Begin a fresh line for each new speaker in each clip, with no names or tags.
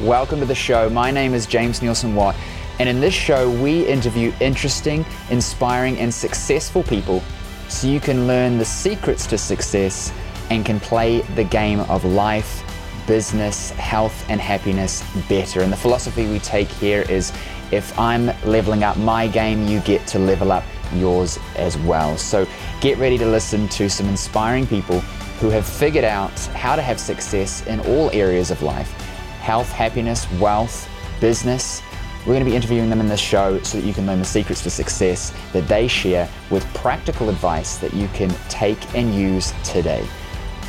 Welcome to the show. My name is James Neilson Watt, and in this show, we interview interesting, inspiring, and successful people so you can learn the secrets to success and can play the game of life, business, health, and happiness better. And the philosophy we take here is if I'm leveling up my game, you get to level up yours as well. So get ready to listen to some inspiring people who have figured out how to have success in all areas of life health, happiness, wealth, business. We're going to be interviewing them in this show so that you can learn the secrets to success that they share with practical advice that you can take and use today.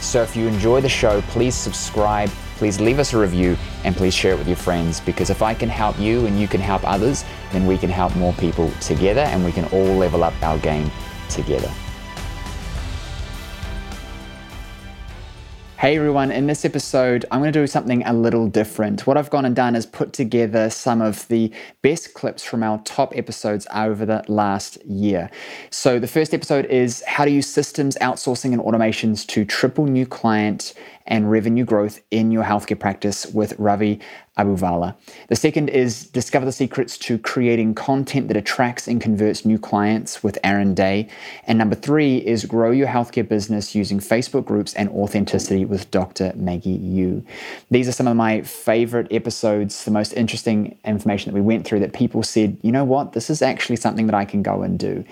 So if you enjoy the show, please subscribe, please leave us a review, and please share it with your friends because if I can help you and you can help others, then we can help more people together and we can all level up our game together. Hey everyone, in this episode, I'm going to do something a little different. What I've gone and done is put together some of the best clips from our top episodes over the last year. So, the first episode is how to use systems, outsourcing, and automations to triple new client and revenue growth in your healthcare practice with Ravi Abuvala. The second is discover the secrets to creating content that attracts and converts new clients with Aaron Day. And number three is grow your healthcare business using Facebook groups and authenticity with Dr. Maggie Yu. These are some of my favorite episodes, the most interesting information that we went through that people said, you know what, this is actually something that I can go and do.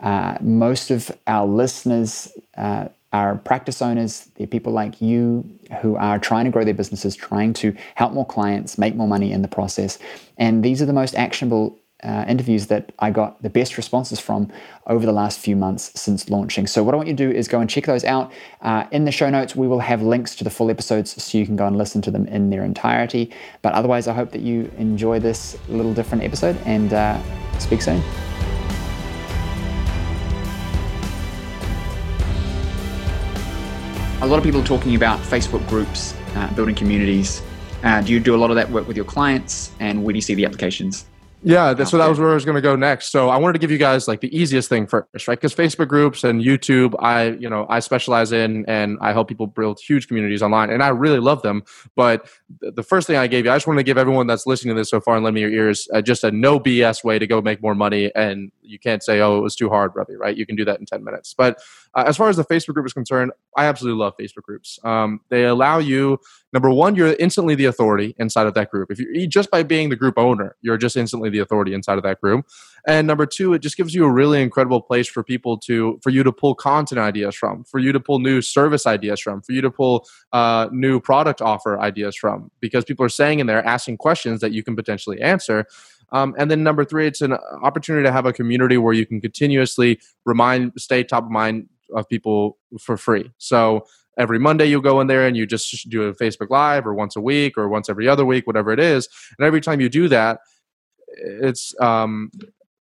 Uh, most of our listeners, uh, are practice owners, they're people like you who are trying to grow their businesses, trying to help more clients, make more money in the process. And these are the most actionable uh, interviews that I got the best responses from over the last few months since launching. So, what I want you to do is go and check those out. Uh, in the show notes, we will have links to the full episodes so you can go and listen to them in their entirety. But otherwise, I hope that you enjoy this little different episode and uh, speak soon. A lot of people are talking about Facebook groups, uh, building communities. Uh, do you do a lot of that work with your clients, and where do you see the applications?
Yeah, that's what that was where I was going to go next. So I wanted to give you guys like the easiest thing first, right? Because Facebook groups and YouTube, I you know I specialize in, and I help people build huge communities online, and I really love them. But the first thing I gave you, I just want to give everyone that's listening to this so far and lend me your ears, uh, just a no BS way to go make more money, and you can't say, oh, it was too hard, Ravi, right? You can do that in ten minutes. But uh, as far as the Facebook group is concerned, I absolutely love Facebook groups. Um, they allow you number one, you're instantly the authority inside of that group. If you just by being the group owner, you're just instantly the authority inside of that group. And number two, it just gives you a really incredible place for people to for you to pull content ideas from, for you to pull new service ideas from, for you to pull uh, new product offer ideas from, because people are saying in there asking questions that you can potentially answer. Um, and then number three, it's an opportunity to have a community where you can continuously remind, stay top of mind of people for free. So every Monday you go in there and you just do a Facebook Live or once a week or once every other week, whatever it is. And every time you do that, it's um,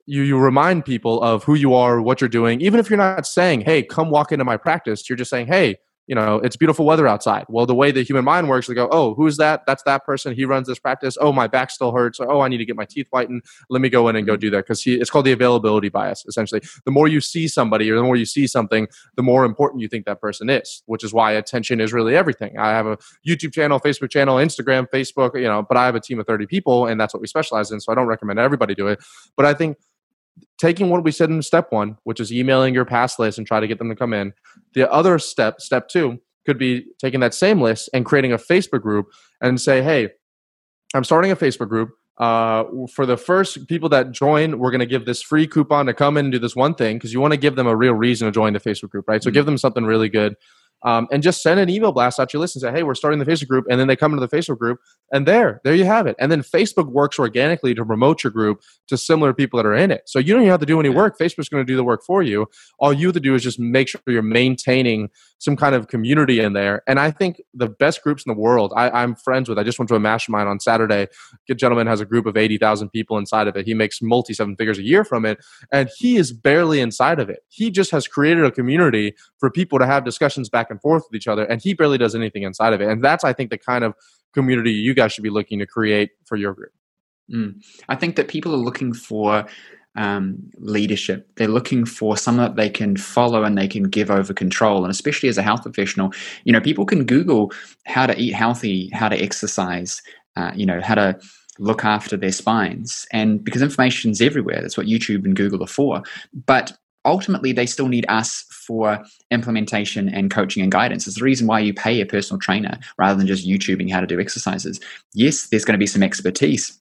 you you remind people of who you are, what you're doing. Even if you're not saying, "Hey, come walk into my practice," you're just saying, "Hey, you know, it's beautiful weather outside. Well, the way the human mind works, they go, oh, who's that? That's that person. He runs this practice. Oh, my back still hurts. oh, I need to get my teeth whitened. Let me go in and go mm-hmm. do that because it's called the availability bias. Essentially, the more you see somebody or the more you see something, the more important you think that person is. Which is why attention is really everything. I have a YouTube channel, Facebook channel, Instagram, Facebook. You know, but I have a team of thirty people, and that's what we specialize in. So I don't recommend everybody do it. But I think taking what we said in step one, which is emailing your past list and try to get them to come in. The other step, step two, could be taking that same list and creating a Facebook group and say, hey, I'm starting a Facebook group. Uh, for the first people that join, we're going to give this free coupon to come in and do this one thing because you want to give them a real reason to join the Facebook group, right? So mm-hmm. give them something really good um, and just send an email blast out your list and say, hey, we're starting the Facebook group. And then they come into the Facebook group, and there, there you have it. And then Facebook works organically to promote your group to similar people that are in it. So you don't even have to do any work. Facebook's going to do the work for you. All you have to do is just make sure you're maintaining some kind of community in there. And I think the best groups in the world, I, am friends with. I just went to a mastermind on Saturday. A gentleman has a group of 80,000 people inside of it. He makes multi seven figures a year from it. And he is barely inside of it. He just has created a community for people to have discussions back and forth with each other. And he barely does anything inside of it. And that's, I think, the kind of community you guys should be looking to create for your group.
Mm. I think that people are looking for um, leadership. They're looking for someone that they can follow and they can give over control. And especially as a health professional, you know, people can Google how to eat healthy, how to exercise. uh, you know, how to look after their spines. And because information's everywhere, that's what YouTube and Google are for. But ultimately they still need us for implementation and coaching and guidance. It's the reason why you pay a personal trainer rather than just YouTubing how to do exercises. Yes, there's going to be some expertise,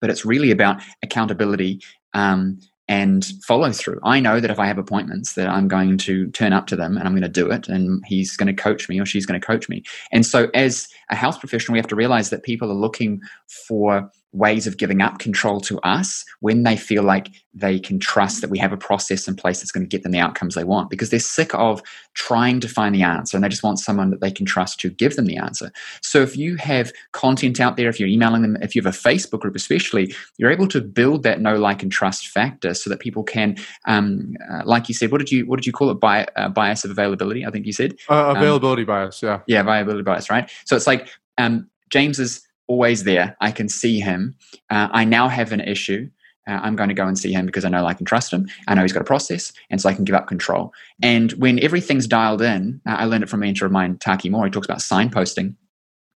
but it's really about accountability um, and follow through. I know that if I have appointments that I'm going to turn up to them and I'm going to do it and he's going to coach me or she's going to coach me. And so as a health professional, we have to realize that people are looking for ways of giving up control to us when they feel like they can trust that we have a process in place that's going to get them the outcomes they want because they're sick of trying to find the answer and they just want someone that they can trust to give them the answer. So if you have content out there, if you're emailing them, if you have a Facebook group especially, you're able to build that know, like, and trust factor so that people can, um, uh, like you said, what did you what did you call it? Bi- uh, bias of availability, I think you said.
Uh, um, availability um, bias, yeah.
Yeah, availability bias, right? So it's like um, James is always there. I can see him. Uh, I now have an issue. Uh, I'm going to go and see him because I know I can trust him. I know he's got a process, and so I can give up control. And when everything's dialed in, uh, I learned it from a mentor of mine, Taki Moore. He talks about signposting.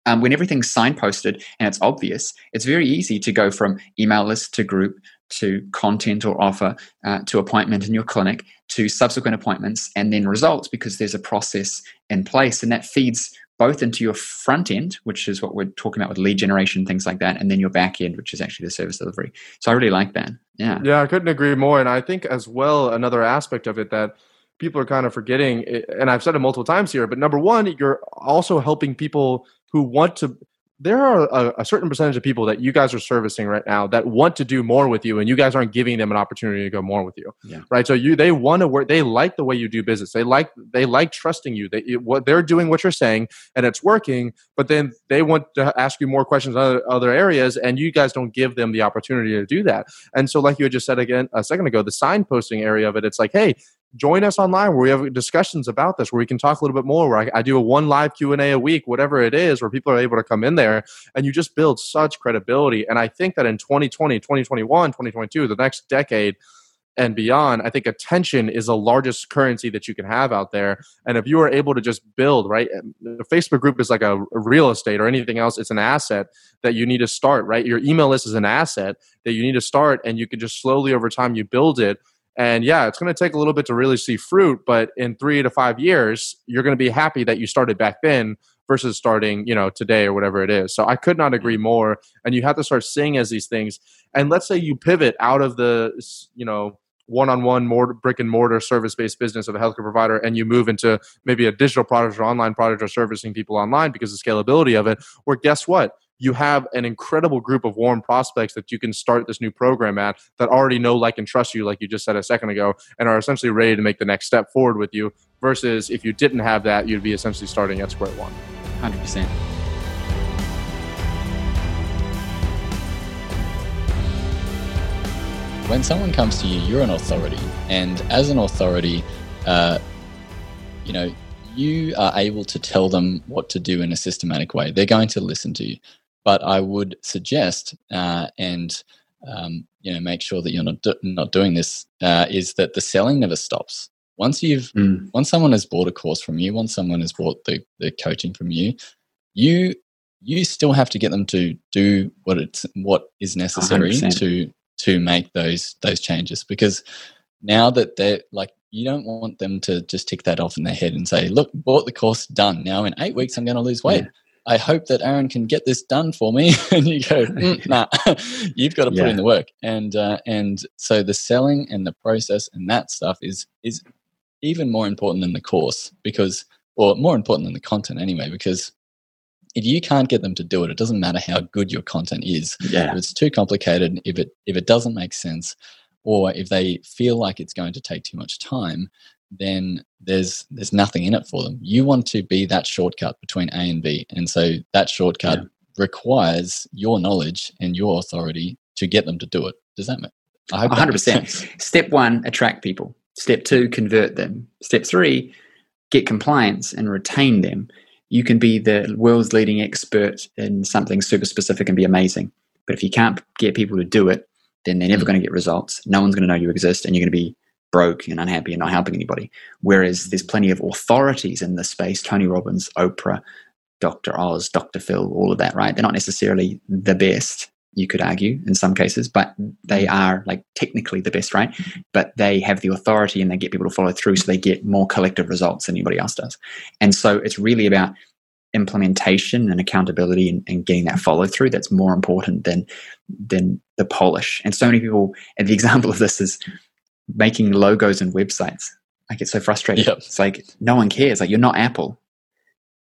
Um, when everything's signposted and it's obvious, it's very easy to go from email list to group to content or offer uh, to appointment in your clinic to subsequent appointments and then results because there's a process in place and that feeds both into your front end, which is what we're talking about with lead generation, things like that, and then your back end, which is actually the service delivery. So I really like that. Yeah.
Yeah, I couldn't agree more. And I think as well, another aspect of it that people are kind of forgetting, eh, and I've said it multiple times here, but number one, you're also helping people who want to there are a, a, certain percentage of people that you guys are servicing right now that want to do more with you and you guys aren't giving them an opportunity to go more with you. Yeah. right? So you they want to work they like the way you do business. They like they like trusting you. They what they're doing what you're saying and it's working but then they want to ask you more questions in other, other areas and you guys don't give them the opportunity to do that. And so like you had just said again a second ago the signposting area of it it's like hey join us online where we have discussions about this where we can talk a little bit more where I, I, do a one live q&a a week whatever it is where people are able to come in there and you just build such credibility. And i think that in 2020 2021 2022 the next decade and beyond i think attention is the largest currency that you can have out there. And if you are able to just build right um, the facebook group is like a, a real estate or anything else it's an asset that you need to start right? Your email list is an asset that you need to start and you can just slowly over time you build it and yeah, it's going to take a little bit to really see fruit, but in three to five years, you're going to be happy that you started back then versus starting, you know, today or whatever it is. So I could not agree more. And you have to start seeing as these things. And let's say you pivot out of the, you know, one-on-one more brick and mortar service-based business of a healthcare provider and you move into maybe a digital product or online product or servicing people online because of the scalability of it or guess what you have an incredible group of warm prospects that you can start this new program at that already know, like, and trust you, like you just said a second ago, and are essentially ready to make the next step forward with you. Versus if you didn't have that, you'd be essentially starting at square one.
100%.
When someone comes to you, you're an authority. And as an authority, uh, you know, you are able to tell them what to do in a systematic way. They're going to listen to you. But I would suggest, uh, and um, you know, make sure that you're not do- not doing this. Uh, is that the selling never stops. Once you've mm. once someone has bought a course from you, once someone has bought the, the coaching from you, you you still have to get them to do what it's what is necessary 100%. to to make those those changes because now that they're like you don't want them to just tick that off in their head and say look bought the course done now in eight weeks i'm going to lose weight yeah. I hope that Aaron can get this done for me. and you go, mm, nah, you've got to put yeah. in the work. And uh, and so the selling and the process and that stuff is is even more important than the course because, or more important than the content anyway, because if you can't get them to do it, it doesn't matter how good your content is.
Yeah.
If it's too complicated, if it if it doesn't make sense, or if they feel like it's going to take too much time, then there's there's nothing in it for them. You want to be that shortcut between A and B, and so that shortcut yeah. requires your knowledge and your authority to get them to do it. Does that make?
I hope 100%. Step one, attract people. Step two, convert them. Step three, get compliance and retain them. You can be the world's leading expert in something super specific and be amazing. But if you can't get people to do it, then they're never mm. going to get results. No one's going to know you exist, and you're going to be broke and unhappy and not helping anybody. Whereas there's plenty of authorities in this space Tony Robbins, Oprah, Dr. Oz, Dr. Phil, all of that, right? They're not necessarily the best, you could argue in some cases, but they mm. are like technically the best, right? But they have the authority and they get people to follow through, so they get more collective results than anybody else does. And so it's really about implementation and accountability and, and getting that follow through that's more important than than the polish. And so many people, and the example of this is making logos and websites. I get so frustrated. Yep. It's like no one cares. Like you're not Apple.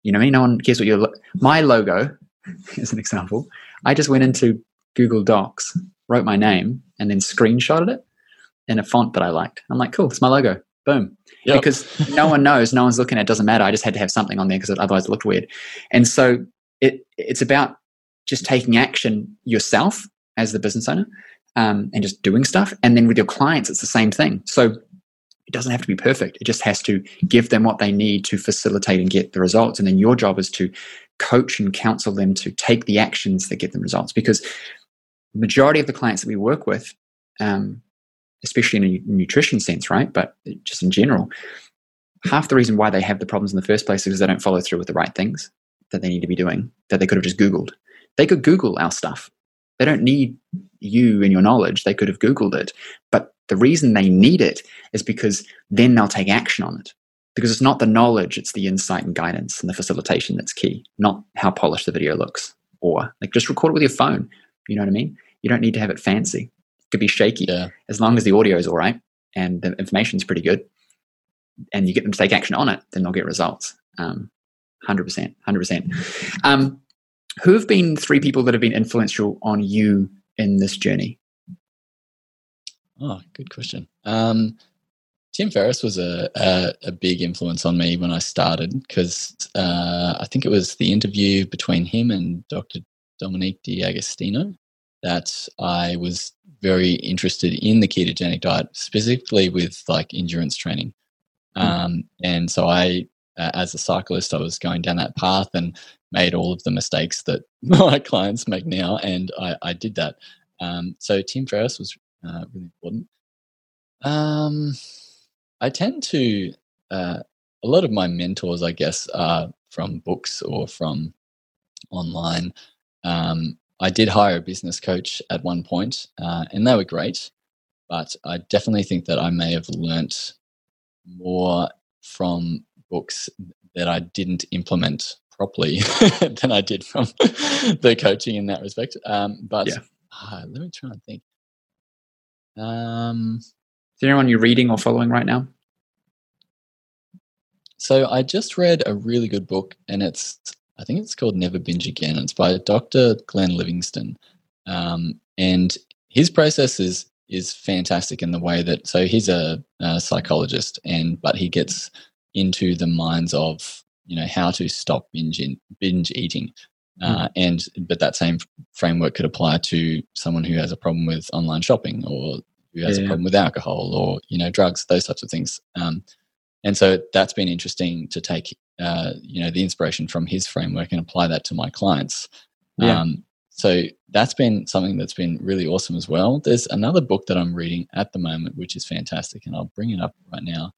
You know what I mean? No one cares what your lo- my logo, as an example. I just went into Google Docs, wrote my name, and then screenshotted it in a font that I liked. I'm like, cool, it's my logo. Boom. Yep. Because no one knows, no one's looking at it, doesn't matter. I just had to have something on there because it otherwise it looked weird. And so it it's about just taking action yourself as the business owner um, and just doing stuff. And then with your clients, it's the same thing. So it doesn't have to be perfect. It just has to give them what they need to facilitate and get the results. And then your job is to coach and counsel them to take the actions that get them results. Because majority of the clients that we work with, um, especially in a nutrition sense, right? But just in general, half the reason why they have the problems in the first place is they don't follow through with the right things that they need to be doing that they could have just Googled. They could Google our stuff. They don't need you and your knowledge. They could have Googled it. But the reason they need it is because then they'll take action on it. Because it's not the knowledge, it's the insight and guidance and the facilitation that's key, not how polished the video looks. Or like just record it with your phone. You know what I mean? You don't need to have it fancy. It could be shaky. Yeah. As long as the audio is all right and the information is pretty good and you get them to take action on it, then they'll get results. Um, 100%. 100%. Um, who have been three people that have been influential on you in this journey?
Oh, good question. Um, Tim Ferriss was a, a, a, big influence on me when I started because uh, I think it was the interview between him and Dr. Dominique D'Agostino that I was very interested in the ketogenic diet, specifically with like endurance training. Hmm. Um, and so I, uh, as a cyclist, I was going down that path and made all of the mistakes that my clients make now, and I, I did that. Um, so Tim Ferriss was uh, really important. Um, I tend to uh, a lot of my mentors, I guess, are from books or from online. Um, I did hire a business coach at one point, uh, and they were great. But I definitely think that I may have learnt more from books that I didn't implement properly than I did from the coaching in that respect. Um, but yeah. uh, let me try and think. Um,
Is there anyone you're reading or following right now?
So I just read a really good book, and it's I think it's called Never Binge Again. It's by Dr. Glenn Livingston, um, and his process is is fantastic in the way that so he's a, a, psychologist, and but he gets into the minds of you know how to stop binge in, binge eating. Uh, mm. and but that same framework could apply to someone who has a problem with online shopping or who has yeah, a problem with alcohol or you know drugs those types of things um, and so that's been interesting to take uh, you know the inspiration from his framework and apply that to my clients yeah. Um, so that's been something that's been really awesome as well there's another book that i'm reading at the moment which is fantastic and i'll bring it up right now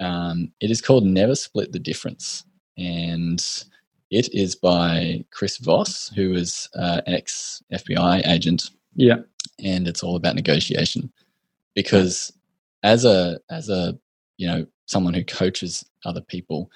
um, it is called never split the difference and it is by chris voss who is uh, an ex fbi agent.
Yeah.
And it's all about negotiation. Because as a as a you know someone who coaches other people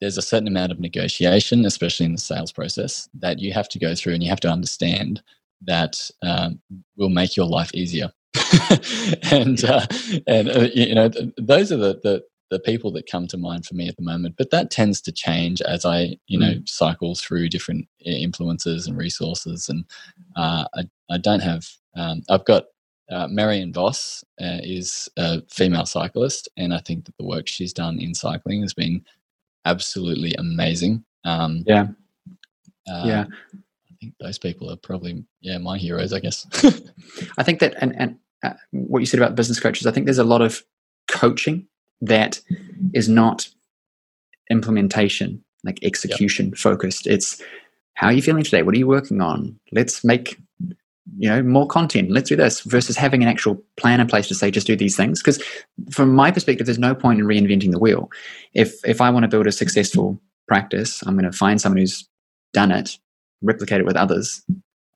there's a certain amount of negotiation, especially in the sales process, that you have to go through and you have to understand that um, will make your life easier. and uh, and uh, you know those are the, the the people that come to mind for me at the moment. But that tends to change as I you know mm. cycle through different influences and resources. And uh, I I don't have um, I've got uh, Marianne Vos uh, is a female cyclist, and I think that the work she's done in cycling has been absolutely amazing. Um,
yeah. Uh, yeah.
I think those people are probably, yeah, my heroes, I guess.
I think that, and, and uh, what you said about business coaches, I think there's a lot of coaching that is not implementation, like execution yep. focused. It's how are you feeling today? What are you working on? Let's make you know more content let's do this versus having an actual plan in place to say just do these things because from my perspective there's no point in reinventing the wheel if if i want to build a successful practice. I'm going to find someone who's done it, replicate it with others,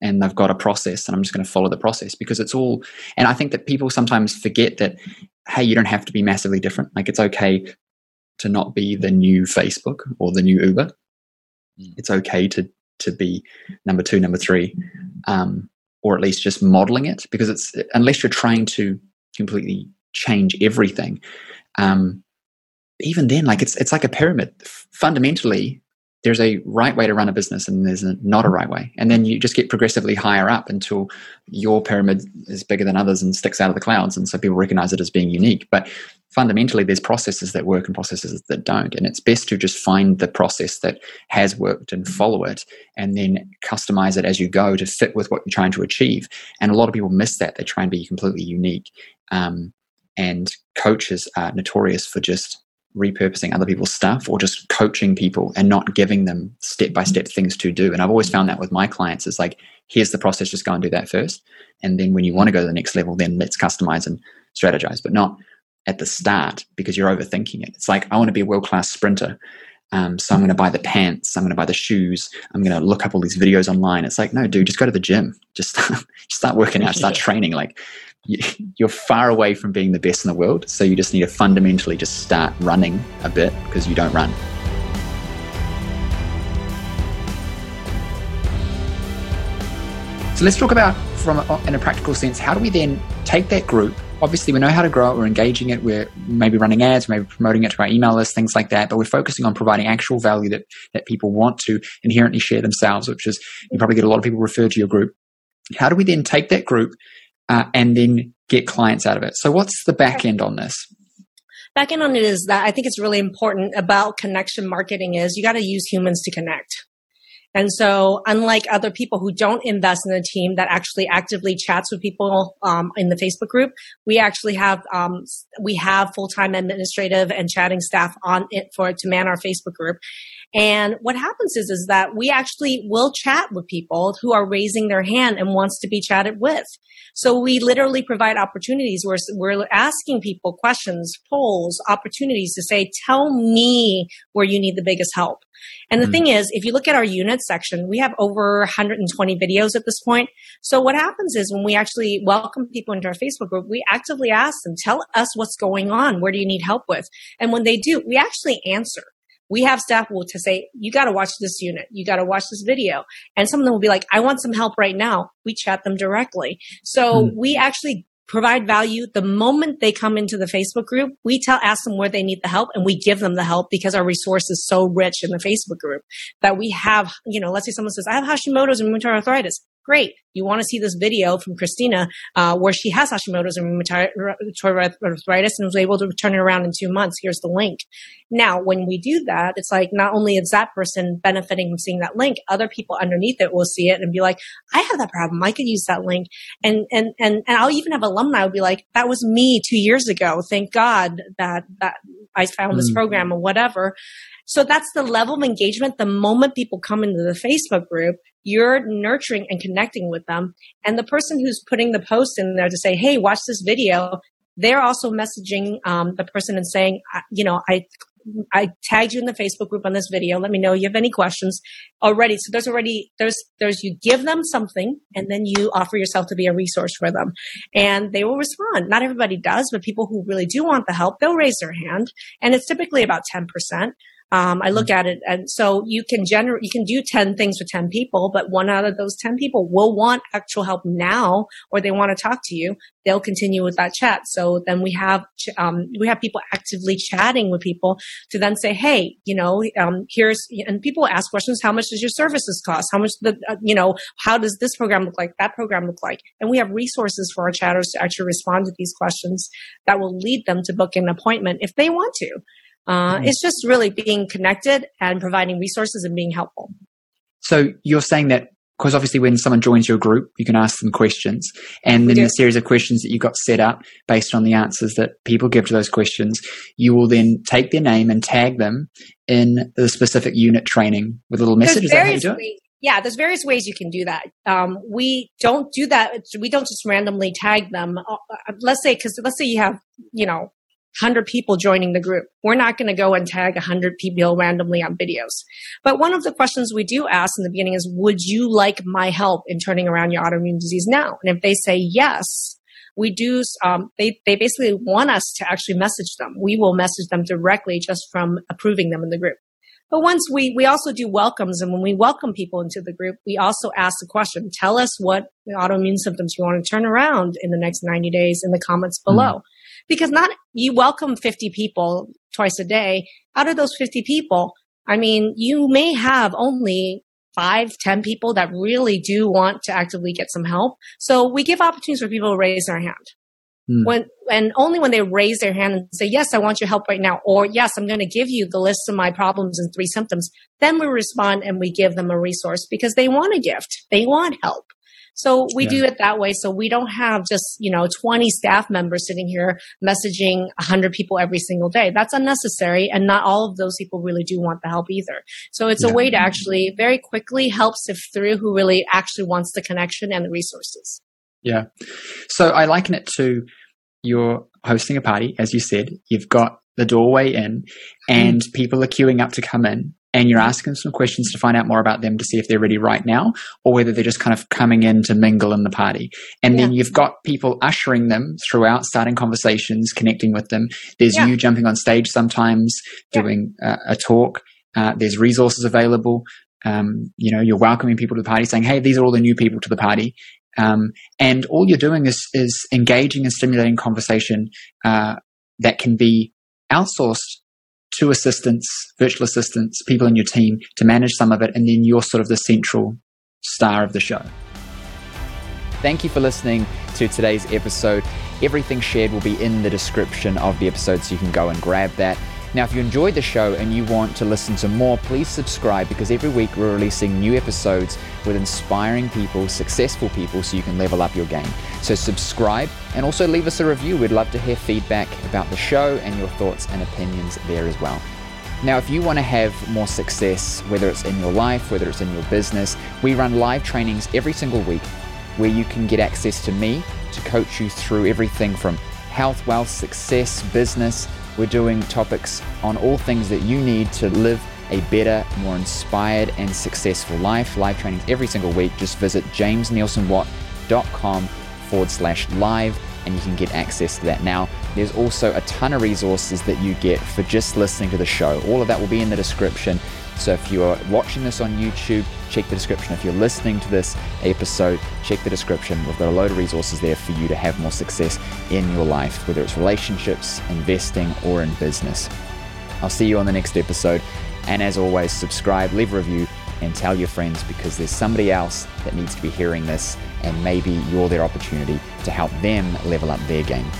and they've got a process, and I'm just going to follow the process because it's all. And I think that people sometimes forget that, hey, you don't have to be massively different. Like it's okay to not be the new Facebook or the new Uber. Mm. It's okay to to be number two, number three, um, or at least just modeling it because it's unless you're trying to completely change everything. Um, even then, like it's it's like a pyramid. Fundamentally, there's a right way to run a business and there's a, not a right way. And then you just get progressively higher up until your pyramid is bigger than others and sticks out of the clouds. And so people recognize it as being unique. But fundamentally, there's processes that work and processes that don't. And it's best to just find the process that has worked and follow it and then customize it as you go to fit with what you're trying to achieve. And a lot of people miss that. They try and be completely unique. Um, and coaches are notorious for just repurposing other people's stuff or just coaching people and not giving them step by step things to do. And I've always found that with my clients is like, here's the process, just go and do that first. And then when you want to go to the next level, then let's customize and strategize, but not at the start because you're overthinking it. It's like, I want to be a world class sprinter. Um, so I'm going to buy the pants. I'm going to buy the shoes. I'm going to look up all these videos online. It's like, no, dude, just go to the gym. Just, just start working out, start training. Like you're far away from being the best in the world. So you just need to fundamentally just start running a bit because you don't run. So let's talk about from a, in a practical sense, how do we then take that group? Obviously, we know how to grow it. We're engaging it. We're maybe running ads, maybe promoting it to our email list, things like that. But we're focusing on providing actual value that that people want to inherently share themselves, which is you probably get a lot of people referred to your group. How do we then take that group uh, and then get clients out of it. So, what's the back end on this?
Back end on it is that I think it's really important about connection marketing is you got to use humans to connect. And so, unlike other people who don't invest in a team that actually actively chats with people um, in the Facebook group, we actually have um, we have full time administrative and chatting staff on it for to man our Facebook group. And what happens is, is that we actually will chat with people who are raising their hand and wants to be chatted with. So we literally provide opportunities where we're asking people questions, polls, opportunities to say, tell me where you need the biggest help. And the mm thing is, if you look at our units section, we have over 120 videos at this point. So what happens is when we actually welcome people into our Facebook group, we actively ask them, tell us what's going on. Where do you need help with? And when they do, we actually answer we have staff will to say, you got to watch this unit. You got to watch this video. And some of them will be like, I want some help right now. We chat them directly. So mm. we actually provide value the moment they come into the Facebook group. We tell, ask them where they need the help and we give them the help because our resource is so rich in the Facebook group that we have, you know, let's say someone says, I have Hashimoto's and rheumatoid arthritis. Great. You want to see this video from Christina, uh, where she has Hashimoto's and rheumatoid arthritis and was able to turn it around in two months. Here's the link. Now, when we do that, it's like not only is that person benefiting from seeing that link, other people underneath it will see it and be like, I have that problem. I could use that link. And, and, and, and I'll even have alumni will be like, that was me two years ago. Thank God that, that I found mm. this program or whatever. So that's the level of engagement. The moment people come into the Facebook group, you're nurturing and connecting with them. And the person who's putting the post in there to say, Hey, watch this video. They're also messaging um, the person and saying, you know, I I tagged you in the Facebook group on this video. Let me know you have any questions already. So there's already there's there's you give them something and then you offer yourself to be a resource for them, and they will respond. Not everybody does, but people who really do want the help, they'll raise their hand, and it's typically about ten percent. Um, I look mm-hmm. at it, and so you can generate, you can do 10 things for 10 people, but one out of those 10 people will want actual help now, or they want to talk to you. They'll continue with that chat. So then we have, um, we have people actively chatting with people to then say, Hey, you know, um, here's, and people ask questions. How much does your services cost? How much the, uh, you know, how does this program look like? That program look like? And we have resources for our chatters to actually respond to these questions that will lead them to book an appointment if they want to. Uh, mm-hmm. It's just really being connected and providing resources and being helpful.
So you're saying that because obviously when someone joins your group, you can ask them questions, and then a series of questions that you got set up based on the answers that people give to those questions, you will then take their name and tag them in the specific unit training with a little message. Is that how you do it?
yeah, there's various ways you can do that. Um, we don't do that. We don't just randomly tag them. Uh, uh let's say, because let's say you have, you know, 100 people joining the group. We're not going to go and tag 100 people randomly on videos. But one of the questions we do ask in the beginning is, would you like my help in turning around your autoimmune disease now? And if they say yes, we do, um, they, they basically want us to actually message them. We will message them directly just from approving them in the group. But once we, we also do welcomes and when we welcome people into the group, we also ask the question, tell us what autoimmune symptoms you want to turn around in the next 90 days in the comments hmm. below. Mm. Because not, you welcome 50 people twice a day. Out of those 50 people, I mean, you may have only five, ten people that really do want to actively get some help. So we give opportunities for people to raise their hand. Mm. When and only when they raise their hand and say, Yes, I want your help right now, or yes, I'm going to give you the list of my problems and three symptoms, then we respond and we give them a resource because they want a gift. They want help. So we yeah. do it that way. So we don't have just, you know, 20 staff members sitting here messaging 100 people every single day. That's unnecessary. And not all of those people really do want the help either. So it's yeah. a way to actually very quickly help sift through who really actually wants the connection and the resources.
Yeah. So I liken it to you're hosting a party, as you said, you've got the doorway in and mm. people are queuing up to come in and you're asking some questions to find out more about them to see if they're ready right now or whether they're just kind of coming in to mingle in the party. And yeah. then you've got people ushering them throughout, starting conversations, connecting with them. There's yeah. you jumping on stage sometimes, doing uh, a talk. Uh, there's resources available. Um, you know, you're welcoming people to the party, saying, "Hey, these are all the new people to the party," Um, and all you're doing is, is engaging and stimulating conversation uh, that can be outsourced to assistants, virtual assistants, people in your team to manage some of it, and then you're sort of the central star of the show. Thank you for listening to today's episode. Everything shared will be in the description of the episode, so you can go and grab that. Now, if you enjoyed the show and you want to listen to more, please subscribe because every week we're releasing new episodes with inspiring people, successful people, so you can level up your game. So, subscribe and also leave us a review. We'd love to hear feedback about the show and your thoughts and opinions there as well. Now, if you want to have more success, whether it's in your life, whether it's in your business, we run live trainings every single week where you can get access to me to coach you through everything from health, wealth, success, business we're doing topics on all things that you need to live a better, more inspired, and successful life. Live trainings every single week. Just visit jamesneilsonwatt.com forward slash live and you can get access to that now. There's also a ton of resources that you get for just listening to the show. All of that will be in the description. So if you are watching this on YouTube, check the description. If you're listening to this episode, check the description. We've got a load of resources there for you to have more success in your life, whether it's relationships, investing, or in business. I'll see you on the next episode. And as always, subscribe, leave a review, and tell your friends because there's somebody else that needs to be hearing this, and maybe you're their opportunity to help them level up their game.